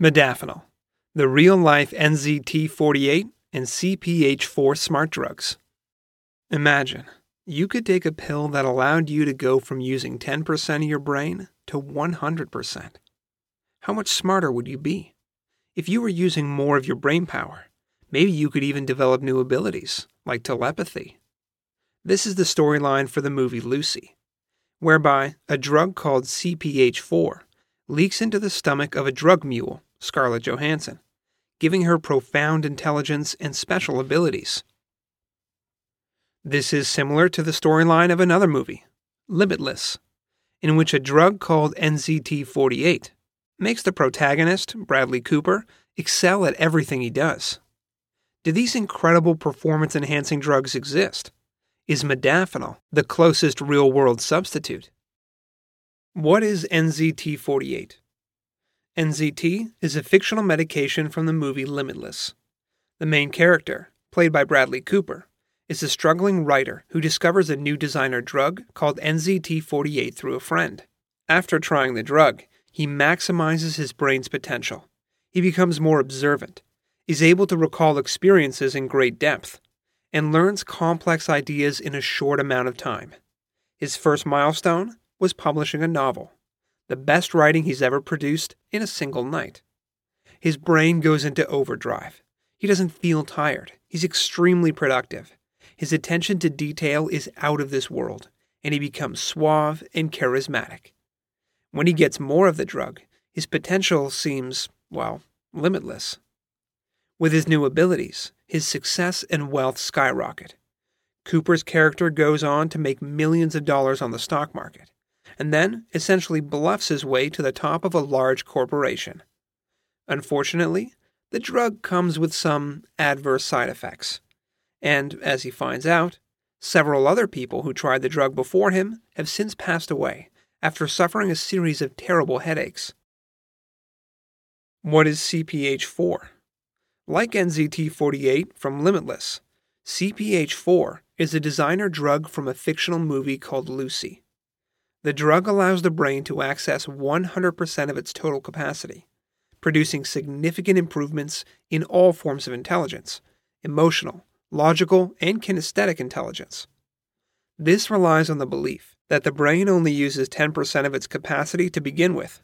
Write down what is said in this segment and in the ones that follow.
Modafinil, the real life NZT 48 and CPH 4 smart drugs. Imagine you could take a pill that allowed you to go from using 10% of your brain to 100%. How much smarter would you be? If you were using more of your brain power, maybe you could even develop new abilities, like telepathy. This is the storyline for the movie Lucy, whereby a drug called CPH4 leaks into the stomach of a drug mule Scarlett Johansson, giving her profound intelligence and special abilities. This is similar to the storyline of another movie, Limitless, in which a drug called NZT 48 makes the protagonist, Bradley Cooper, excel at everything he does. Do these incredible performance enhancing drugs exist? Is modafinil the closest real world substitute? What is NZT 48? NZT is a fictional medication from the movie Limitless. The main character, played by Bradley Cooper, is a struggling writer who discovers a new designer drug called NZT 48 through a friend. After trying the drug, he maximizes his brain's potential. He becomes more observant, is able to recall experiences in great depth, and learns complex ideas in a short amount of time. His first milestone was publishing a novel the best writing he's ever produced in a single night. His brain goes into overdrive. He doesn't feel tired. He's extremely productive. His attention to detail is out of this world, and he becomes suave and charismatic. When he gets more of the drug, his potential seems, well, limitless. With his new abilities, his success and wealth skyrocket. Cooper's character goes on to make millions of dollars on the stock market and then essentially bluffs his way to the top of a large corporation. Unfortunately, the drug comes with some adverse side effects. And as he finds out, several other people who tried the drug before him have since passed away after suffering a series of terrible headaches. What is CPH4? Like NZT 48 from Limitless, CPH4 is a designer drug from a fictional movie called Lucy. The drug allows the brain to access 100% of its total capacity, producing significant improvements in all forms of intelligence emotional, logical, and kinesthetic intelligence. This relies on the belief that the brain only uses 10% of its capacity to begin with.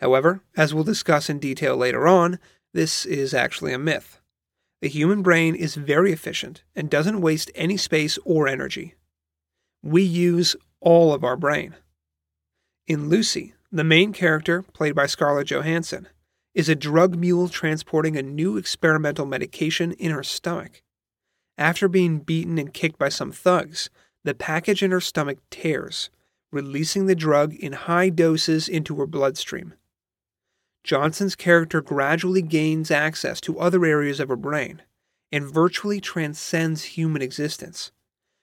However, as we'll discuss in detail later on, this is actually a myth. The human brain is very efficient and doesn't waste any space or energy. We use all of our brain. In Lucy, the main character, played by Scarlett Johansson, is a drug mule transporting a new experimental medication in her stomach. After being beaten and kicked by some thugs, the package in her stomach tears, releasing the drug in high doses into her bloodstream. Johansson's character gradually gains access to other areas of her brain and virtually transcends human existence.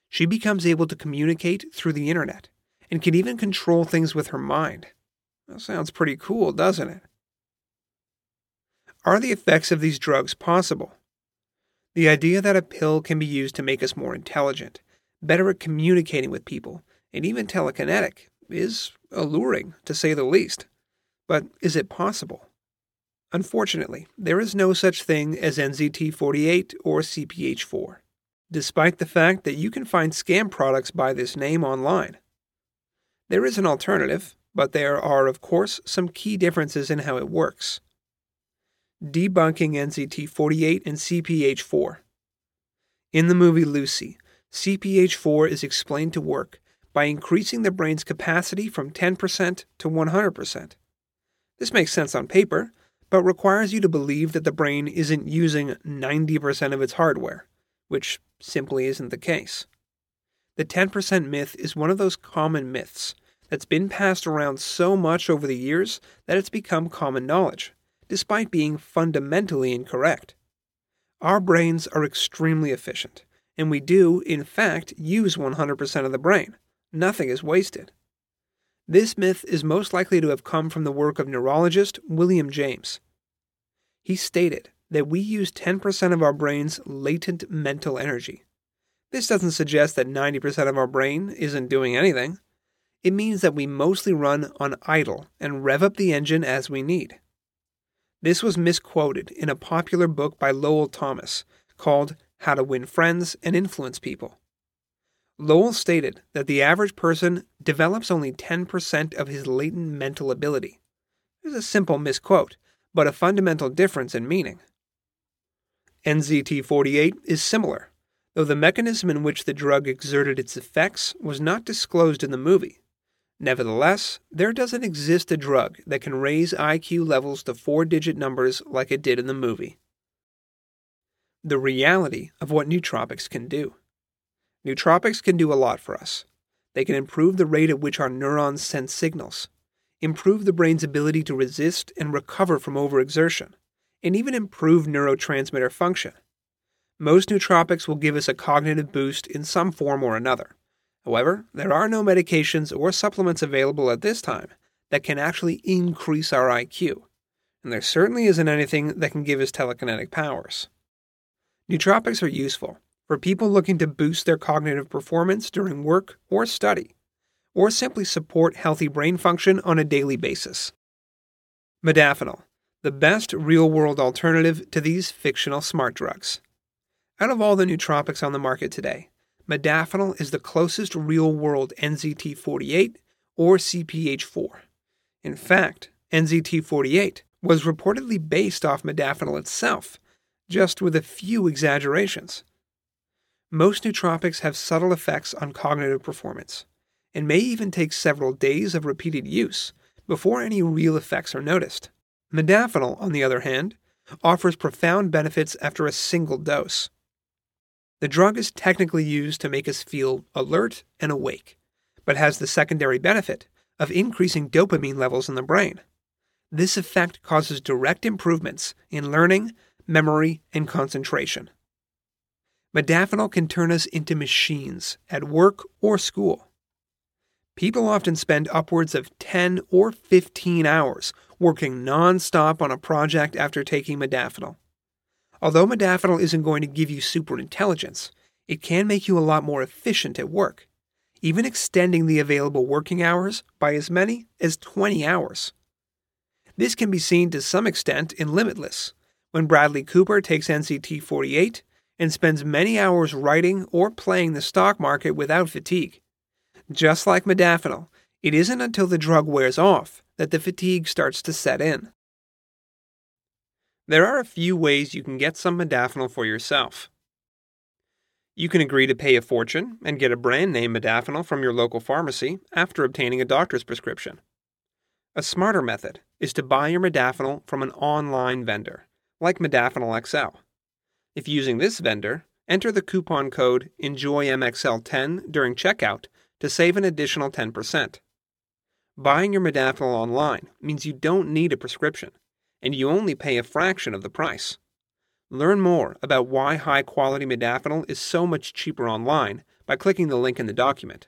She becomes able to communicate through the internet and can even control things with her mind. That sounds pretty cool, doesn't it? Are the effects of these drugs possible? The idea that a pill can be used to make us more intelligent, better at communicating with people, and even telekinetic is alluring, to say the least. But is it possible? Unfortunately, there is no such thing as NZT 48 or CPH 4, despite the fact that you can find scam products by this name online. There is an alternative, but there are, of course, some key differences in how it works. Debunking NZT 48 and CPH 4. In the movie Lucy, CPH 4 is explained to work by increasing the brain's capacity from 10% to 100%. This makes sense on paper, but requires you to believe that the brain isn't using 90% of its hardware, which simply isn't the case. The 10% myth is one of those common myths that's been passed around so much over the years that it's become common knowledge, despite being fundamentally incorrect. Our brains are extremely efficient, and we do, in fact, use 100% of the brain. Nothing is wasted. This myth is most likely to have come from the work of neurologist William James. He stated that we use 10% of our brain's latent mental energy. This doesn't suggest that 90% of our brain isn't doing anything it means that we mostly run on idle and rev up the engine as we need. This was misquoted in a popular book by Lowell Thomas called How to Win Friends and Influence People. Lowell stated that the average person develops only 10% of his latent mental ability. It's a simple misquote, but a fundamental difference in meaning. NZT 48 is similar, though the mechanism in which the drug exerted its effects was not disclosed in the movie. Nevertheless, there doesn't exist a drug that can raise IQ levels to four digit numbers like it did in the movie. The reality of what nootropics can do. Nootropics can do a lot for us. They can improve the rate at which our neurons send signals, improve the brain's ability to resist and recover from overexertion, and even improve neurotransmitter function. Most nootropics will give us a cognitive boost in some form or another. However, there are no medications or supplements available at this time that can actually increase our IQ, and there certainly isn't anything that can give us telekinetic powers. Nootropics are useful for people looking to boost their cognitive performance during work or study, or simply support healthy brain function on a daily basis. Modafinil, the best real world alternative to these fictional smart drugs. Out of all the nootropics on the market today, modafinil is the closest real world NZT 48 or CPH 4. In fact, NZT 48 was reportedly based off modafinil itself, just with a few exaggerations. Most nootropics have subtle effects on cognitive performance, and may even take several days of repeated use before any real effects are noticed. Modafinil, on the other hand, offers profound benefits after a single dose. The drug is technically used to make us feel alert and awake, but has the secondary benefit of increasing dopamine levels in the brain. This effect causes direct improvements in learning, memory, and concentration. Modafinil can turn us into machines at work or school. People often spend upwards of 10 or 15 hours working nonstop on a project after taking modafinil. Although modafinil isn't going to give you super intelligence, it can make you a lot more efficient at work, even extending the available working hours by as many as 20 hours. This can be seen to some extent in Limitless, when Bradley Cooper takes NZT 48 and spends many hours writing or playing the stock market without fatigue. Just like modafinil, it isn't until the drug wears off that the fatigue starts to set in. There are a few ways you can get some modafinil for yourself. You can agree to pay a fortune and get a brand name modafinil from your local pharmacy after obtaining a doctor's prescription. A smarter method is to buy your modafinil from an online vendor, like Modafinil XL. If using this vendor, enter the coupon code ENJOYMXL10 during checkout to save an additional 10%. Buying your modafinil online means you don't need a prescription and you only pay a fraction of the price. Learn more about why high quality modafinil is so much cheaper online by clicking the link in the document.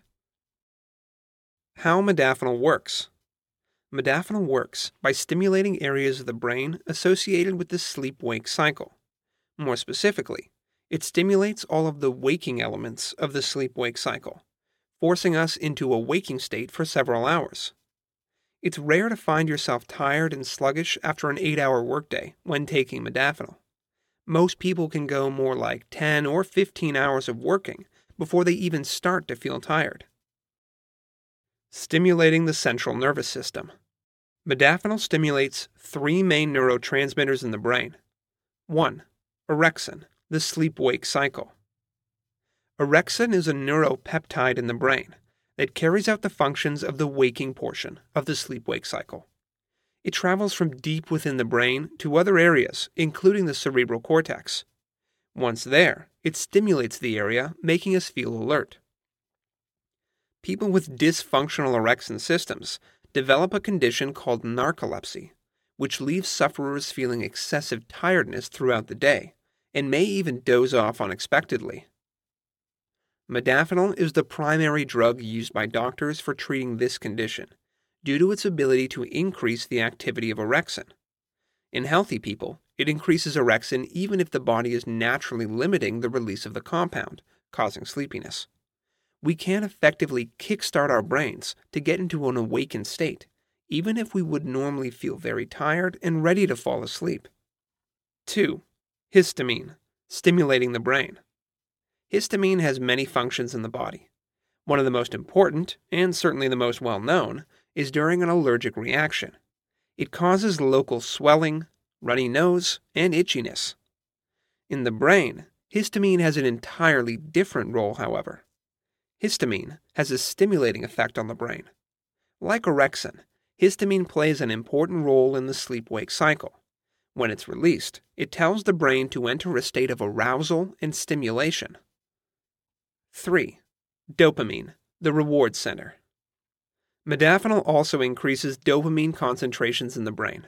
How modafinil works. Modafinil works by stimulating areas of the brain associated with the sleep wake cycle. More specifically, it stimulates all of the waking elements of the sleep wake cycle, forcing us into a waking state for several hours. It's rare to find yourself tired and sluggish after an 8 hour workday when taking modafinil. Most people can go more like 10 or 15 hours of working before they even start to feel tired. Stimulating the central nervous system. Modafinil stimulates three main neurotransmitters in the brain. 1. Orexin, the sleep wake cycle. Orexin is a neuropeptide in the brain that carries out the functions of the waking portion of the sleep wake cycle. It travels from deep within the brain to other areas, including the cerebral cortex. Once there, it stimulates the area, making us feel alert. People with dysfunctional orexin systems develop a condition called narcolepsy, which leaves sufferers feeling excessive tiredness throughout the day and may even doze off unexpectedly. Modafinil is the primary drug used by doctors for treating this condition due to its ability to increase the activity of orexin. In healthy people, it increases orexin even if the body is naturally limiting the release of the compound, causing sleepiness. We can effectively kickstart our brains to get into an awakened state, even if we would normally feel very tired and ready to fall asleep. 2. Histamine, stimulating the brain. Histamine has many functions in the body. One of the most important, and certainly the most well known, is during an allergic reaction. It causes local swelling, runny nose, and itchiness. In the brain, histamine has an entirely different role, however. Histamine has a stimulating effect on the brain. Like orexin, histamine plays an important role in the sleep wake cycle. When it's released, it tells the brain to enter a state of arousal and stimulation. 3. Dopamine, the reward center. Modafinil also increases dopamine concentrations in the brain.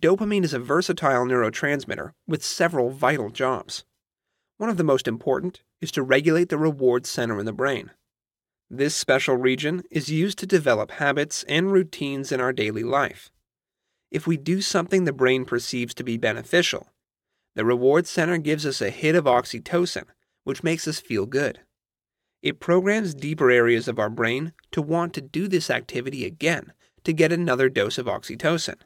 Dopamine is a versatile neurotransmitter with several vital jobs. One of the most important is to regulate the reward center in the brain. This special region is used to develop habits and routines in our daily life. If we do something the brain perceives to be beneficial, the reward center gives us a hit of oxytocin, which makes us feel good. It programs deeper areas of our brain to want to do this activity again to get another dose of oxytocin.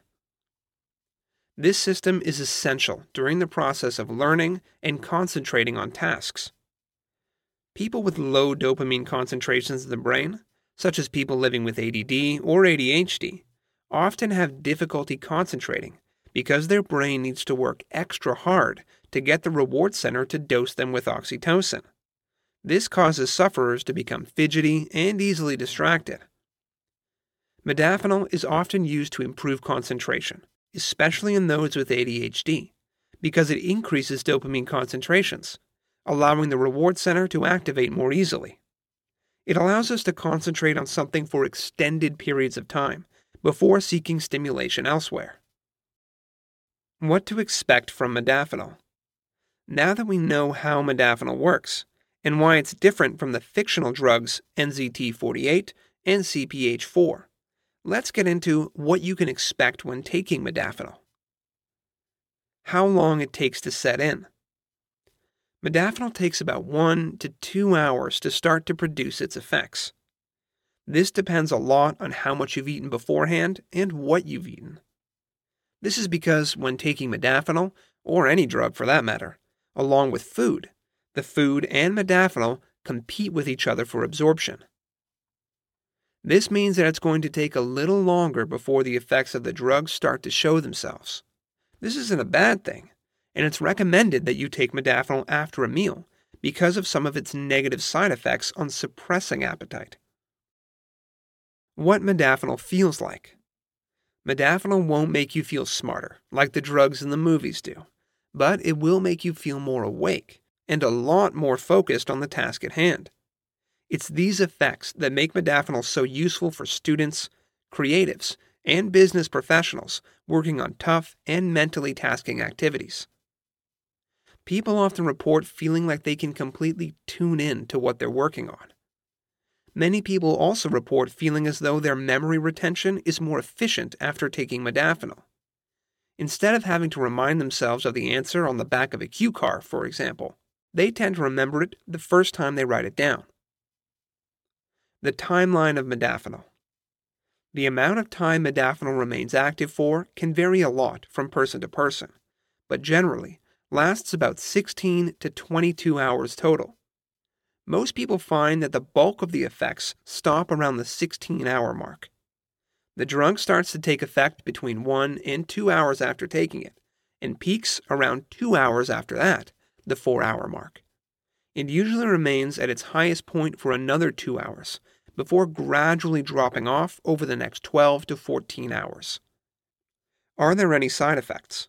This system is essential during the process of learning and concentrating on tasks. People with low dopamine concentrations in the brain, such as people living with ADD or ADHD, often have difficulty concentrating because their brain needs to work extra hard to get the reward center to dose them with oxytocin. This causes sufferers to become fidgety and easily distracted. Modafinil is often used to improve concentration, especially in those with ADHD, because it increases dopamine concentrations, allowing the reward center to activate more easily. It allows us to concentrate on something for extended periods of time before seeking stimulation elsewhere. What to expect from modafinil? Now that we know how modafinil works, and why it's different from the fictional drugs NZT48 and CPH4. Let's get into what you can expect when taking modafinil. How long it takes to set in. Modafinil takes about 1 to 2 hours to start to produce its effects. This depends a lot on how much you've eaten beforehand and what you've eaten. This is because when taking modafinil, or any drug for that matter, along with food, the food and modafinil compete with each other for absorption. This means that it's going to take a little longer before the effects of the drug start to show themselves. This isn't a bad thing, and it's recommended that you take modafinil after a meal because of some of its negative side effects on suppressing appetite. What modafinil feels like. Modafinil won't make you feel smarter, like the drugs in the movies do, but it will make you feel more awake and a lot more focused on the task at hand. It's these effects that make modafinil so useful for students, creatives, and business professionals working on tough and mentally tasking activities. People often report feeling like they can completely tune in to what they're working on. Many people also report feeling as though their memory retention is more efficient after taking modafinil. Instead of having to remind themselves of the answer on the back of a cue card, for example, they tend to remember it the first time they write it down. The timeline of modafinil. The amount of time modafinil remains active for can vary a lot from person to person, but generally lasts about 16 to 22 hours total. Most people find that the bulk of the effects stop around the 16 hour mark. The drug starts to take effect between 1 and 2 hours after taking it, and peaks around 2 hours after that the four hour mark. It usually remains at its highest point for another two hours, before gradually dropping off over the next 12 to 14 hours. Are there any side effects?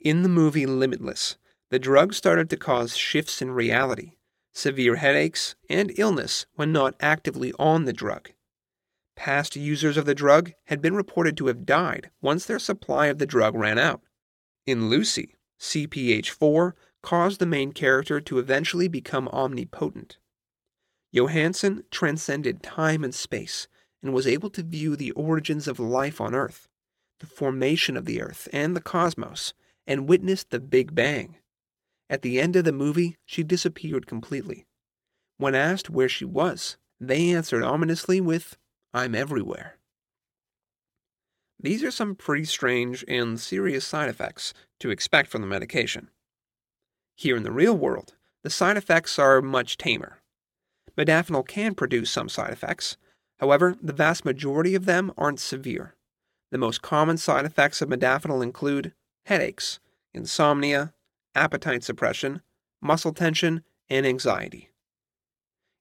In the movie Limitless, the drug started to cause shifts in reality, severe headaches, and illness when not actively on the drug. Past users of the drug had been reported to have died once their supply of the drug ran out. In Lucy, CPH4 caused the main character to eventually become omnipotent. Johansson transcended time and space and was able to view the origins of life on Earth, the formation of the Earth and the cosmos, and witnessed the Big Bang. At the end of the movie, she disappeared completely. When asked where she was, they answered ominously with, I'm everywhere. These are some pretty strange and serious side effects to expect from the medication. Here in the real world, the side effects are much tamer. Modafinil can produce some side effects, however, the vast majority of them aren't severe. The most common side effects of modafinil include headaches, insomnia, appetite suppression, muscle tension, and anxiety.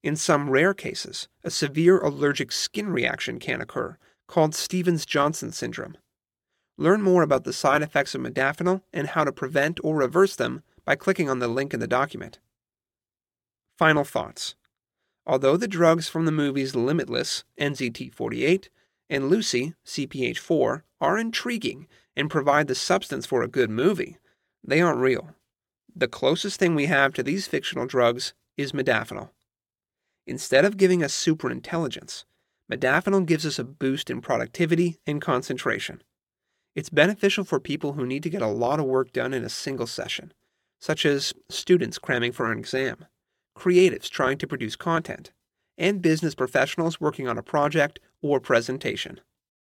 In some rare cases, a severe allergic skin reaction can occur, called Stevens Johnson syndrome. Learn more about the side effects of modafinil and how to prevent or reverse them by clicking on the link in the document. Final thoughts. Although the drugs from the movies Limitless, NZT 48, and Lucy, CPH 4, are intriguing and provide the substance for a good movie, they aren't real. The closest thing we have to these fictional drugs is modafinil. Instead of giving us superintelligence, modafinil gives us a boost in productivity and concentration. It's beneficial for people who need to get a lot of work done in a single session, such as students cramming for an exam, creatives trying to produce content, and business professionals working on a project or presentation.